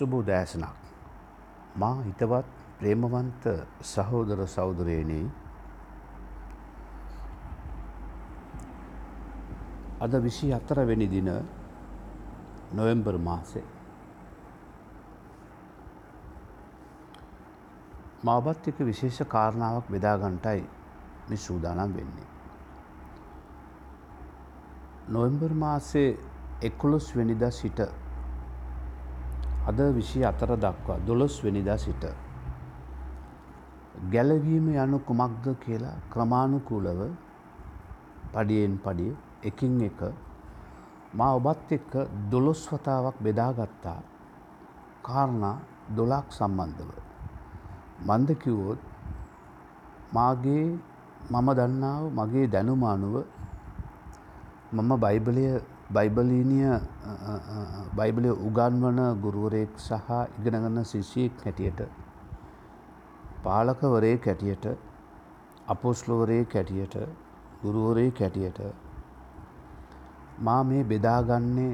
සුබ උදෑසනක්. මා හිතවත් ප්‍රේමවන්ත සහෝදර සෞදරයනී අද විසි අතරවෙනි දින නොවෙම්බර් මාසේ. මාබත් එක විශේෂ කාරණාවක් බෙදාගන්ටයි මි සූදානම් වෙන්නේ. නොවෙම්බර් මාසේ එකොළොස් වෙනිදා සිට අද විසි අතර දක්වා දොළොස් වෙනිදා සිට. ගැලවීම යනු කුමක්ද කියලා ක්‍රමාණුකූලව පඩියෙන් පඩිය එකින් එක මා ඔබත් එක්ක දොළොස් වතාවක් බෙදාගත්තා කාරණා දොලාක් සම්බන්ධව. මන්ද කිව්වොත් මාගේ මම දන්නාව මගේ දැනුමානුව මම බයිබලය බයිබලීනිය බයිබලය උගන්වන ගුරුවරයෙක් සහ ඉගෙනගන්න ශිෂියෙක් හැටියට පාලකවරේ කැටියට අපෝස්ලෝවරේ කැටියට ගුරුවරේ කැටියට මා මේ බෙදාගන්නේ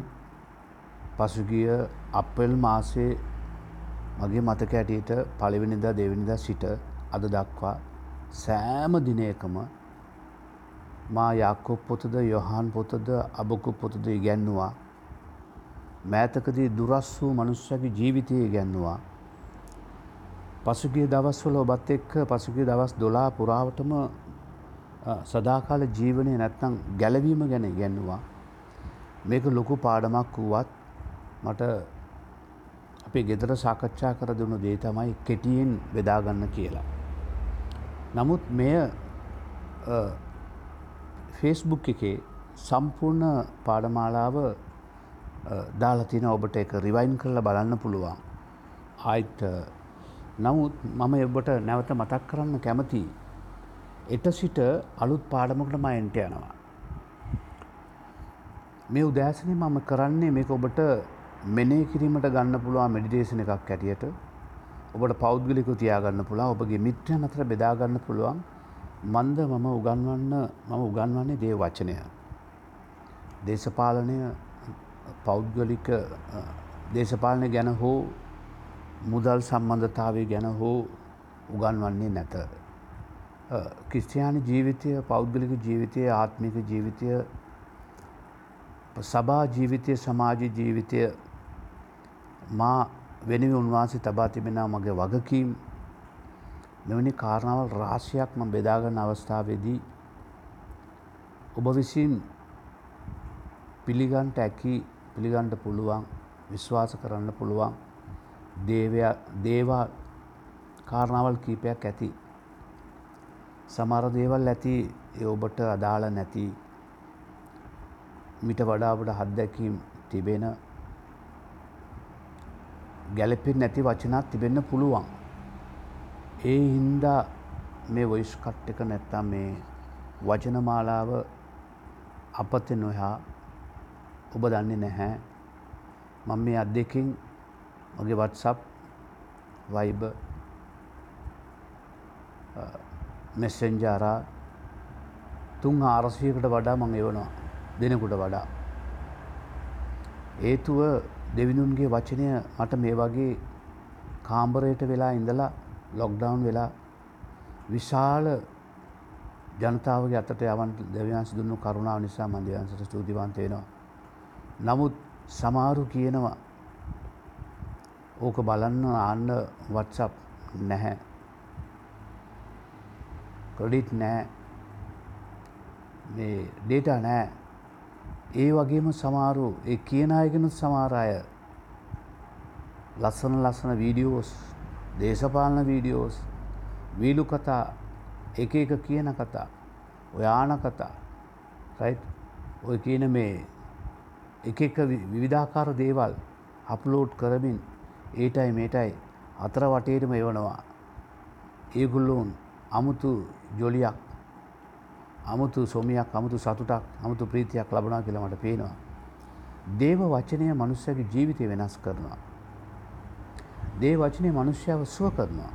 පසුගිය අප්‍රෙල් මාසේ මගේ මතක ඇටියට පළවෙනිදා දෙවනිදා සිට අද දක්වා සෑම දිනයකම මා යාකෝබ් පොතද යොහාන් පොතද අබකු පොතද ඉගැන්නවා. මෑතකදී දුරස් වූ මනුෂ්‍යගේ ජීවිතය ඉගැන්නවා. පසුගිය දවස්වල ඔබත් එක්ක පසුගිය දවස් දොලා පුරාවටම සදාකාල ජීවනය නැත්නම් ගැලවීම ගැන ඉගැන්නවා. මේක ලොකු පාඩමක් වුවත් මට අපේ ගෙදර සාකච්ඡා කර දුන්නු දේ තමයි කෙටියෙන් බෙදාගන්න කියලා. නමුත් මෙය ෆේස්බුක් එකේ සම්පූර්ණ පාඩමාලාව දාලා තියෙන ඔබට එක රිවයින් කරලා බලන්න පුළුවන්. ආයිත් නමුත් මම ඔබට නැවත මතක් කරන්න කැමති එට සිට අලුත් පාඩමකට මයන්ට යනවා. මේ උදෑසනේ මම කරන්නේ මේක ඔබට මෙනේ කිරීමට ගන්න පුළුවන් මෙඩිටේෂන් එකක් ඇටියට ඔබට පෞද්ගලිකව තියාගන්න පුළුවන් ඔබගේ මිත්‍රයන් අතර බෙදා ගන්න පුළුවන් මන්ද මම උගන්වන්න මම උගන්වන්නේ දේ වචනය. දේශපාලනය පෞද්ගලික දේශපාලනය ගැන හෝ මුදල් සම්බන්ධතාවය ගැන හෝ උගන්වන්නේ නැත. ක්‍රිස්තියානි ජීවිතය පෞද්ගලික ජීවිතය ආත්මික ජීවිතය සභා ජීවිතය සමාජ ජීවිතය මා වෙනවි උන්වහන්සේ තබා තිබෙන මගේ වගකීම් මෙවැනි කාරණාවල් රාශියක් මම බෙදාගන්න අවස්ථාවේදී ඔබ විසින් පිළිගන්ට ඇකි පිළිගන්ට පුළුවන් විශ්වාස කරන්න පුළුවන් දේවා කාරණාවල් කීපයක් ඇති. සමර දේවල් ඇති ඔබට අදාළ නැති මිට වඩාවට හත්දැකීම් තිබෙන ගැලපෙන් නැති වචනත් තිබෙන්න පුළුවන්. ඒ හින්දා මේ වොයිස් කට් එක නැත්තම් මේ වචනමාලාව අපත නොහා ඔබ දන්නේ නැහැ මම මේ අත් දෙකින් මගේ වත්සප් වයිබ මෙස්සෙන්ජාරා තුන් ආරසියකට වඩා මං එවනවා දෙනෙකුට වඩා. ඒතුව දෙවිනුන්ගේ වචනය මට මේ වගේ කාම්බරයට වෙලා ඉඳලා ලොක්ඩවන් වෙලා විශාල ජනතාවගේ අතට යවන් දෙවියන්ස දුන්නු කරුණාව නිසා මන් දෙවියන්සට ස්තුතිවන්ත වෙනවා. නමුත් සමහරු කියනවා ඕක බලන්න ආන්න WhatsApp නැහැ. ක්‍රෙඩිට් නැහැ. මේ ඩේටා නැහැ. ඒ වගේම සමහරු ඒ කියන අයගෙනුත් සමහර අය ලස්සන ලස්සන වීඩියෝස් දේශපාලන වීඩියෝස් වීලු කතා එක එක කියන කතා ඔයාන කතා රයිට් ඔය කියන මේ එක එක විවිධාකාර දේවල් අප්ලෝඩ් කරමින් ඒටයි මේටයි අතර වටේටම එවනවා ඒගුල්ලොන් අමුතු ජොලියක් අමුතු සොමියක් අමුතු සතුටක් අමුතු ප්‍රීතියක් ලබනා කියලා මට පේනවා. දේව වචනය මනුස්ස්‍යගේ ජීවිතය වෙනස් කරනවා. දේ වචනය මනුෂ්‍යාව සුව කරනවා.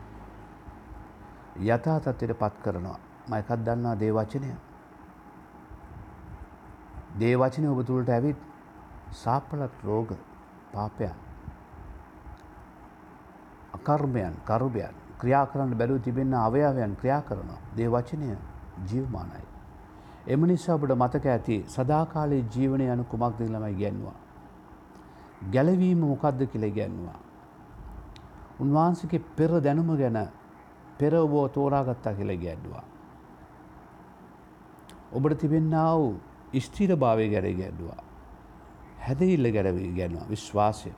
යථා තත්ත්වයට පත් කරනවා. මම එකක් දන්නවා දේ වචනය. දේ වචනය ඔබ තුළට ඇවිත් සාපලත් රෝග පාපයන් කර්මයන් කරුබයන් ක්‍රියා කරන්න බැලූ තිබෙන්න අවයාවයන් ක්‍රියා කරනවා. දේ වචනය ජීවමානයි. එම නිසා ඔබට මතක ඇති සදාකාලයේ ජීවනය යනු කුමක්ද ළමයි ගැන්වා. ගැලවීම මොකක්ද කියලා ගැන්වා. උන්වහන්සේගේ පෙර දැනුම ගැන පෙර ඔබෝ තෝරාගත්තා කියලා ගැඩ්ඩුවා. ඔබට තිබෙන්නා වූ ස්ථීර භාවය ගැර ගැඩ්ඩුවා. හැදඉල්ල ගැරවී ගැන්වා විශ්වාසය.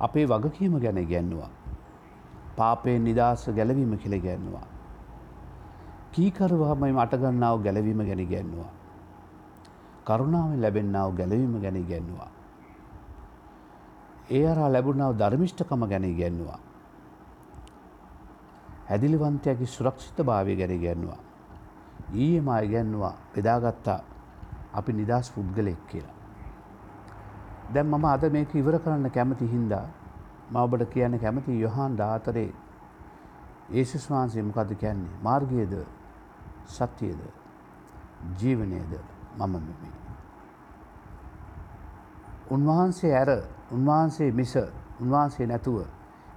අපේ වගකීම ගැන ගැන්නවා. පාපයෙන් නිදහස ගැලවීම කෙළ ගැන්නවා. කීකරුවහමයි අටගන්නාව ගැලවීම ගැන ගැන්නවා. කරුණාවෙන් ලැබෙන්නාව ගැලවීම ගැන ගැන්නවා. ඒ අරා ලැබුණාව ධර්මිෂ්ඨකම ගැන ගැන්නවා. හැදිලිවන්තයකි සුරක්ෂිත භාවය ගැන ගැන්නවා. ඊයේ මා ඉගැන්වා බෙදාගත්තා අපි නිදහස් පුද්ගලෙක් කියලා. දැන් මම අද මේක ඉවර කරන්න කැමති හින්දා මවබට කියන්න කැමති යොහන් දාතරේ ඒසුස් වහන්සේ මොකද කියන්නේ මාර්ගයේද සත්‍යයේද ජීවනයේද මම මෙමි. උන්වහන්සේ ඇර උන්වහන්සේ මිස උන්වහන්සේ නැතුව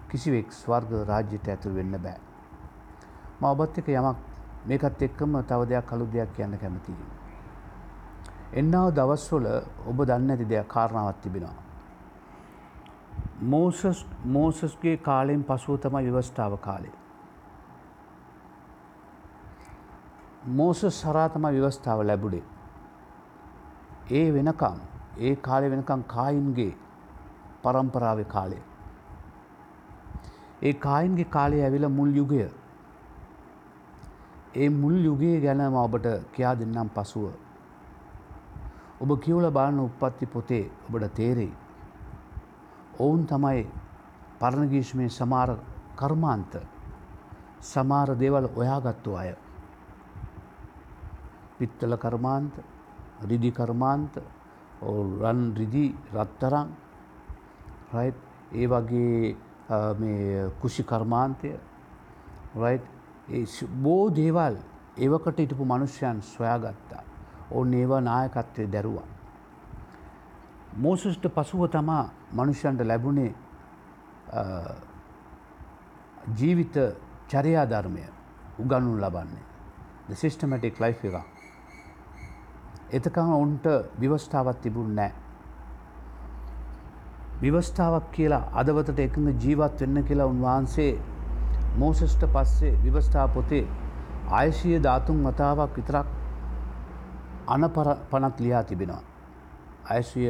කිසිවෙක් ස්වර්ග රාජ්‍යයට ඇතුල් වෙන්න බෑ. ම ඔබත් එක යමක් මේකත් එක්කම තව දෙයක් කළු දෙයක් කියන්න කැමතියි. එන්නාව දවස්වල ඔබ දන්න ඇති දෙයක් කාරණාවත් තිබෙනවා. මෝසස් මෝසස්ගේ කාලයෙන් පසුව තමයි ව්‍යවස්ථාව කාලේ. මෝසස් සරා තමයි ව්‍යවස්ථාව ලැබුඩේ. ඒ වෙනකම් ඒ කාලෙ වෙනකම් කායින්ගේ පරම්පරාව කාලය. ඒ කායින්ගේ කාලය ඇවිල මුල් යුගය. ඒ මුල් යුගයේ ගැනම ඔබට කියා දෙන්නම් පසුව ඔබ කියවල බලන්න උප්පත්ති පොතේ ඔබට තේරෙයි. ඔවුන් තමයි පරණගීශ්මය සමාර කර්මාන්ත සමාර දේවල් ඔයාගත්තු අය. පිත්තල කර්මාන්ත රිදි කර්මාන්ත රන් රිදි රත්තරං ඒ වගේ කුෂි කර්මාන්තය බෝ දේවල් ඒවකට ඉටපු මනුෂ්‍යයන් සොයාගත්තා. ඔවුන් ඒවා නායකත්වය දැරුවා. මෝසස්ට පසුව තමා මනුෂ්‍යන්ට ලැබුණේ ජීවිත චරයා ධර්මය උගන්නු ලබන්නේ ද සිිස්ටමටික් ලයි් එක. එතකම ඔවුන්ට විවස්ථාවත් තිබුණ නෑ. විවස්ථාවක් කියලා අදවතට එකඟ ජීවත් වෙන්න කියලා උන්වහන්සේ මෝසස්ට පස්සේ විවස්ථා පොතේ ආයශය ධාතුන් වතාවක් විතරක් අනපර පනත් ලියා තිබෙනවා. අයශය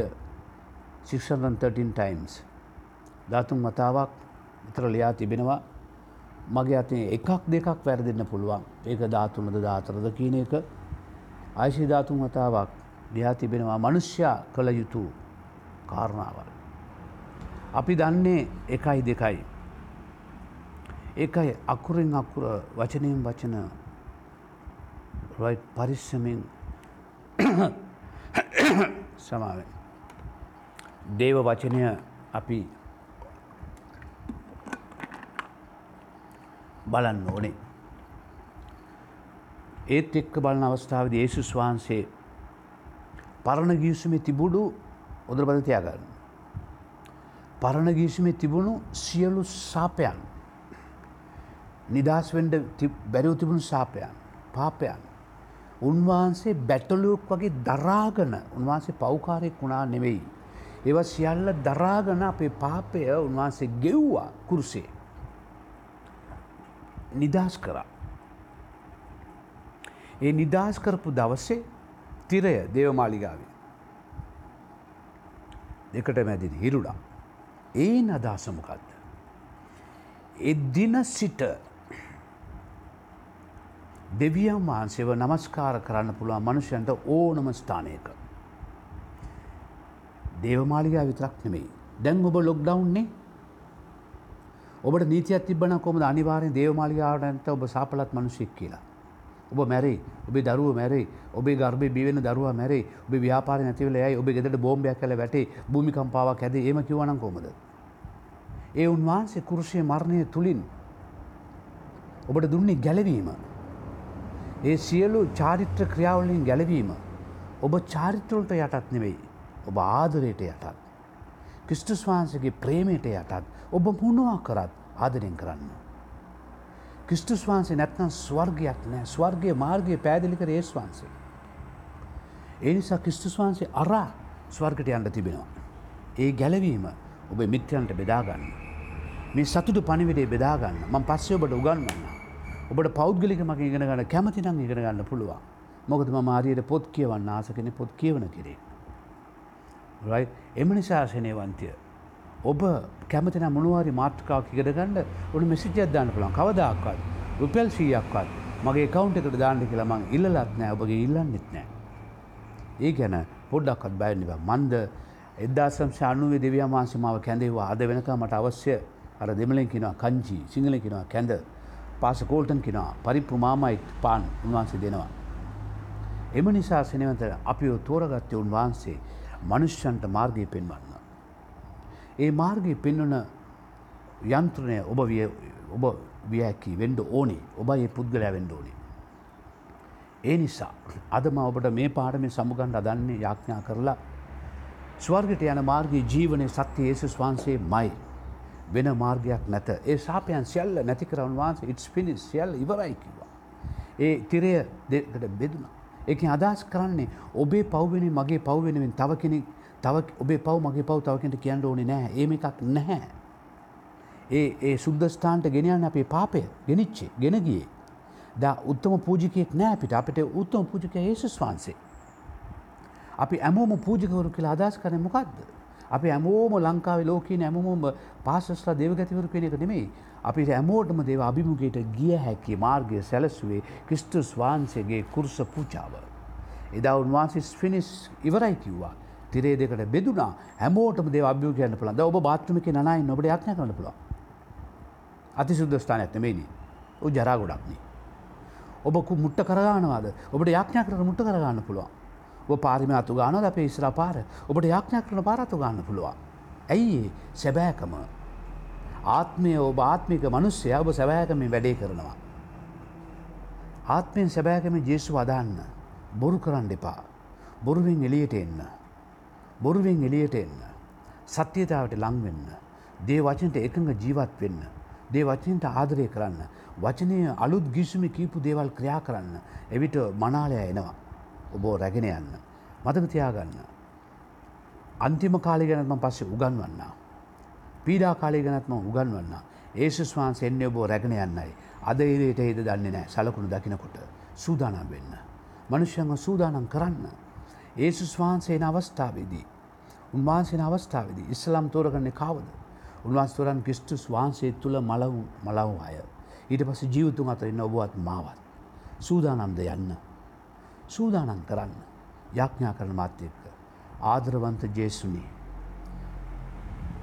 613 ටයිම්ස් ධාතුන් මතාවක් විතර ලියා තිබෙනවා මගේ අතින් එකක් දෙකක් වැරදින්න පුළුවන් ඒක ධාතුනද ධාතරද කියන එක ආශී ධාතුන් මතාවක් ලියා තිබෙනවා මනුෂ්‍යයා කළ යුතු කාරණාවල්. අපි දන්නේ එකයි දෙකයි. ඒකයි අකුරෙන් අකුර වචනයෙන් වචන පරිස්සමෙන් සමාවෙන්. දේව වචනය අපි බලන්න ඕනේ. ඒත් එක්ක බලන අවස්ථාවද ඒසුස් වහන්සේ පරණ ගියසුමේ තිබුණු ඔදරපද තියාගන්න. පරණ ගීසුමේ තිබුණු සියලු සාපයන් නිදහස්වෙන්ඩ බැරව තිබුණු සාපයන් පාපයන් උන්වහන්සේ බැටලුවක් වගේ දරාගන උන්වහන්සේ පෞකාරයෙක් වුණා නෙවෙයි. ඒව සියල්ල දරාගන අපේ පාපය උන්වහන්සේ ගෙව්වා කුරුසේ. නිදහස් කරා. ඒ නිදහස් කරපු දවසේ තිරය දේවමාලිගාවේ. දෙකට මැදින් හිරුඩා. ඒ අදහසමකක්ද. එදින සිට දෙවියන් වහන්සේව නමස්කාර කරන්න පුළුවන් මනුෂ්‍යන්ට ඕනම ස්ථානයක. දේවමාලිගා විතරක් නෙමෙයි. දැන් ඔබ ලොක්ඩවුන්නේ ඔබට නීතියක් තිබන කොම අනිවාරෙන් දේවමාලිගාවටන්ට ඔබ සාපලත් මනුෂෙක් කියලා. ඔබ මැරේ. ඔබේ දරුව මැරේ. ඔබේ ගර්භය බිවෙන දරුවා මැරේ. ඔබ ව්‍යාපාර නැතිවල යයි. ඔබ ගෙදට බෝම්බයක් කළ වැටේ. භූමිකම්පාවක් ඇද ඒම කිවනන් කොමද. ඒ උන්වහන්සේ කුරුෂය මරණය තුළින් ඔබට දුන්නේ ගැලවීම. ඒ සියලු චාරිත්‍ර ක්‍රියාවලින් ගැලවීම ඔබ චාරිත්‍රවලට යටත් නෙවෙයි. ඔබ ආදරයට යටත්. ක්‍රිස්ටස් වහන්සගේ ප්‍රේමයට යටත්. ඔබ මුණවා කරත් ආදරෙන් කරන්න. ක්‍රිස්තුස් වහන්සේ නැත්නම් ස්වර්ගයක් නෑ ස්වර්ගය මාර්ගය පැදිලි කර ඒස් වහන්සේ. ඒ නිසා ක්‍රිස්තුස් වහන්සේ අරා ස්වර්ගට යන්න තිබෙනවා. ඒ ගැලවීම ඔබ මිත්‍යන්ට බෙදාගන්න. මේ සතුටු පනිවිඩේ බෙදාගන්න මං පස්සේ ඔබට උගන්වන්න. ඔබට පෞද්ගලික මගේ ඉගෙන ගන්න කැමතිනම් ඉගෙන ගන්න පුළුවන්. මොකද මම ආරියට පොත් කියවන්න ආස කෙනෙ පොත් කියවන කෙරේ. රයි එම නිසාසනයවන්තය. ඔබ කැමතින මොනවාරි මාත්‍රකාවක් ඉගෙන ගන්න ඔනු මෙසිජයක් දාන්න පුළන් කවදක්වත් රුපෙල් සීයක්වත් මගේ කවුන්ට එකට දාන්න කියලා මං ඉල්ලත් නෑ ඔබගේ ඉල්ලන්නෙත් නෑ. ඒ ගැන පොඩ්ඩක්ත් බයනිව මන්ද එදදාසම් ශානුවේ දෙවියමාන්සමාව කැඳේවා අද වෙනකා මට අවශ්‍ය අර දෙමලෙන් කිනවා කංචි සිංහල කිනවා කැඳ පාස කෝල්ටන් කිනවා පරිප්පු මාමයිට් පාන් උන්වහන්සේ දෙනවා. එම නිසා සෙනවත අපිෝ තෝරගත්තය උන්වහන්සේ මනුෂ්‍යන්ට මාර්ගය පෙන්වන්න. ඒ මාර්ගය පෙන්වන යන්ත්‍රණය ඔබ ඔබ වියැකි වෙන්ඩ ඕනේ ඔබ ඒ පුද්ගලය වෙන්ඩ ඕනේ. ඒ නිසා අදම ඔබට මේ පාඩමේ සමුගන්ඩ අදන්නේ යාඥා කරලා ස්වර්ගට යන මාර්ගයේ ජීවනය සත්‍ය ඒසුස් වහන්සේ මයි. වෙන මාර්ගයක් නැත ඒ සාපයන් සියල්ල නැති කරවන් වහන්සේ ඉටස් පිනිස් සියල්ල ඉවරයි කිවා. ඒ තිරය දෙකට බෙදුණ. එක අදස් කරන්නේ ඔබේ පව්වෙන මගේ පව්වෙනුවෙන් තව කෙනෙක් තව ඔබේ පව් මගේ පව් තවකට කියන්න ඕනේ නෑ ඒම එකක් නැහැ. ඒ ඒ සුද්දස්ථාන්ට ගෙනයන්න අපේ පාපය ගෙනනිච්චේ ගෙන ගියේ. ද උත්තම පූජිකයෙක් නෑ පිට අපිට උත්තම පූජික ඒසුස් වහන්සේ. අපි ඇමෝම පූජිකවරු කියලා අදස් කරන මොකක්ද. අපි ඇමෝම ලංකාව ලෝකීන ඇමෝම පාසස්ලා දේවගතිවරු කෙන එක නෙමෙයි. අපිට ඇමෝටම දේව අභිමුගේට ගිය හැකි මාර්ගය සැලසුවේ ක්‍රිස්තුස් වහන්සේගේ කුරුස පූචාව. එදා උන්වහන්සේ ෆිනිස් ඉවරයි කිව්වා. තිරේ දෙකට බෙදුනා හැමෝටම දේව අභියෝ කියන්න පුළුවන්. දැන් ඔබ බාත්රූම් එකේ නනයි ඔබට යාඥා කරන්න පුළුවන්. අතිසුද්ධ ස්ථානයක් නෙමෙයිනි. ඔය ජරා ගොඩක්නේ. ඔබ මුට්ට කරගන්නවාද? ඔබට යාඥා කරලා මුට්ට කරගන්න පුළුවන්. ඔබ පාරිම අතු ගානද අපේ ඉස්ර පාර ඔබට යාඥා කරන පාරතු ගන්න පුළුවන්. ඇයි සැබෑකම ආත්මය ඔබ ආත්මික මනුස්්‍යය ඔබ සැබෑකමින් වැඩේ කරනවා. ආත්මයෙන් සැබෑකම ජේසු අදන්න බොරු කරන්න එපා. බොරුවෙන් එලියට එන්න. බොරුවෙන් එලියට එන්න. සත්‍යතාවට ලංවෙන්න. දේ වචනට එකඟ ජීවත් වෙන්න. දේ වචනට ආදරය කරන්න. වචනය අලුත් ගිසුමි කීපු දේවල් ක්‍රියා කරන්න. එවිට මනාලය එනවා. ඔබෝ රැගෙන යන්න. මතක තියාගන්න. අන්තිම කාලි ගැනත්ම පස්සේ උගන්වන්න. පීඩා කාලි ගැනත්ම උගන්වන්න. ඒසුස් වහන්සේ එන්නේ ඔබෝ රැගෙන යන්නයි. අද ඉරයට ඒද දන්නේ නෑ සලකුණු දකිනකොට සූදානම් වෙන්න. මනුෂ්‍යන්ව සූදානම් කරන්න. ඒසුස් වහන්සේන අවස්ථාවේදී. උන්වහන්සේන අවස්ථාවේදී ඉස්ලාම් තෝරගන්නේ කාවද. උන්වහන්ස තෝරන් ක්‍රිස්තුස් වහන්සේ තුළ මලවු මලව් අය. ඊට පස්ස ජීවතුන් අතරින්න ඔබුවත් මාවත්. සූදානම්ද යන්න. සූදානන් කරන්න යඥා කරන මාත්‍ය එක්ක. ආදරවන්ත ජේසුනී.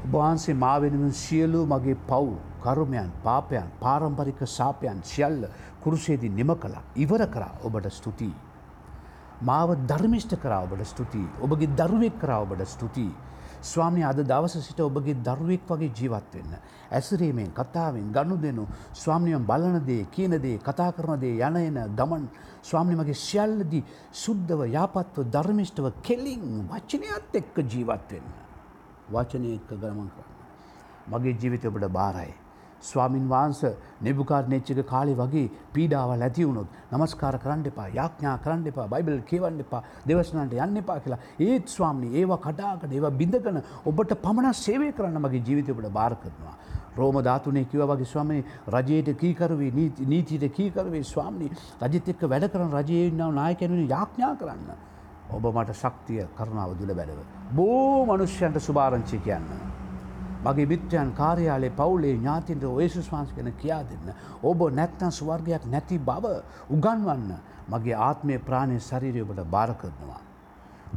ඔබවහන්සේ මා වෙනුවෙන් සියලු මගේ පව් කරුමයන් පාපයන් පාරම්පරික සාපයන් සියල්ල කුරුසේදී නිම කලා ඉවර කරා ඔබට ස්තුතියි. මාව ධර්මිෂ්ට කරා ඔබට ස්තුතියි ඔබගේ දරුවෙක් කරා ඔබට ස්තුතියි ස්වාමී අද දවස සිට ඔබගේ දරුවෙක් වගේ ජීවත් වෙන්න. ඇසරීමෙන් කතාවෙන් ගණු දෙනු ස්වාමිනියම් බලනදේ කියනදේ කතා කරනදේ යන එන ගමන් ස්වාමිනිමගේ සියල්ලදී සුද්ධව යාපත්ව ධර්මිෂ්ටව කෙලින් වචනයත් එක්ක ජීවත් වෙන්න. වචනය එක්ක ගමන් කරන්න. මගේ ජීවිත ඔබට බාරයි. ස්වාමින් වහන්ස නිබුකාර් නෙච්චක කාලෙ වගේ පීඩාවල් ඇති වුණොත් නමස්කාර කරන්න එපා යාඥා කරන්න එපා බයිබල් කියවන්න එපා දෙවස්නන්ට යන්න එපා කියලා ඒත් ස්වාමිනි ඒවා කඩාකට ඒවා බිඳගන ඔබට පමණ සේවය කරන්න මගේ ජීවිතයට බාර කරනවා. රෝම ධාතුනේ කිව වගේ ස්වාමී රජයට කීකරුවේ නීතියට කීකරුවේ ස්වාමිනි රජෙත් එක්ක වැඩ කරන රජයේ ඉන්නව නායකයන් යාඥා කරන්න. ඔබ මට ශක්තිය කරුණාව දුල බැලව. බෝ මනුෂ්‍යයන්ට සුභාරංචි කියන්න. මගේ මිත්‍රයන් කාර්යාලේ පවුලේ ඥාතින්ට ඔයසුස් වහන්ස ගැන කියා දෙන්න. ඔබ නැත්නම් ස්වර්ගයක් නැති බව උගන්වන්න මගේ ආත්මය ප්‍රාණය ශරීරය ඔබට බාර කරනවා.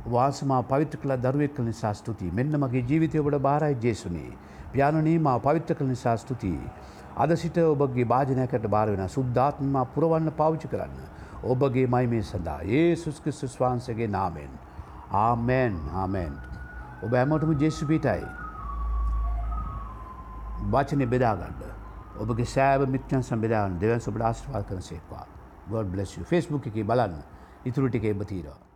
වාසමා පවිත්‍ර කළ දරුවෙක් කළ නිසා ස්තුතියි. මෙන්න මගේ ජීවිතය ඔබට බාරයි ජේසුනේ. පියාණනී මා පවිත්‍ර කළ නිසා ස්තුතියි. අද සිට ඔබගේ භාජනයකට බාර වෙන සුද්ධාත්මා පුරවන්න පාවිච්චි කරන්න. ඔබගේ මයිමේ සඳහා ඒසුස් ක්‍රිස්තුස් වහන්සේගේ නාමෙන්. ආමෙන් ආමෙන්. ඔබ හැමෝටම ජේසු පිටයි. වචනය බෙදාගන්න ඔබගේ සෑව මිත්‍යන් සම්බෙදාගන්න දෙවන් සුබට ආස්ට්‍රවාල් කන සේක්වා. ගොඩ බ්ලස් ෆස්බුක් එක බලන්න. ඉතුරටික එබ තීරවා.